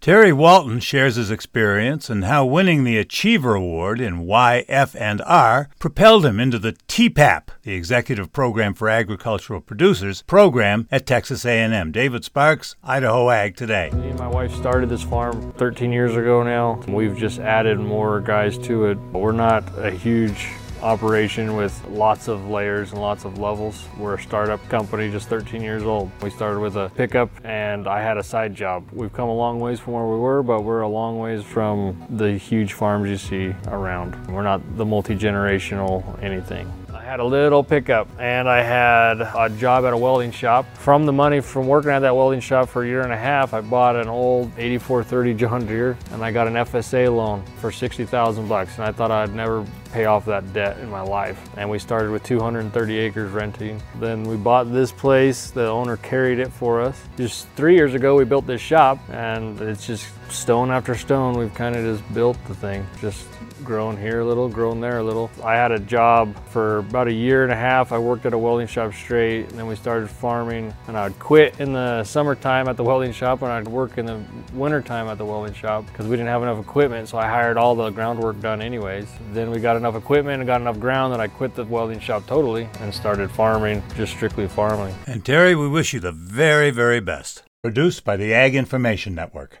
Terry Walton shares his experience and how winning the Achiever Award in YF&R propelled him into the TEPAP, the Executive Program for Agricultural Producers program at Texas A&M. David Sparks, Idaho Ag Today. Me and my wife started this farm 13 years ago now. We've just added more guys to it. We're not a huge operation with lots of layers and lots of levels. We're a startup company, just 13 years old. We started with a pickup and I had a side job. We've come a long ways from where we were, but we're a long ways from the huge farms you see around. We're not the multi-generational anything. I had a little pickup and I had a job at a welding shop. From the money from working at that welding shop for a year and a half, I bought an old 8430 John Deere and I got an FSA loan for 60,000 bucks and I thought I'd never pay off that debt in my life. And we started with 230 acres renting. Then we bought this place, the owner carried it for us. Just three years ago we built this shop and it's just stone after stone, we've kind of just built the thing. Just grown here a little, grown there a little. I had a job for about a year and a half. I worked at a welding shop straight, and then we started farming. And I'd quit in the summertime at the welding shop, and I'd work in the wintertime at the welding shop because we didn't have enough equipment. So I hired all the groundwork done anyways. Then we got enough equipment and got enough ground that I quit the welding shop totally and started farming, just strictly farming. And Terry, we wish you the very, very best. Produced by the Ag Information Network.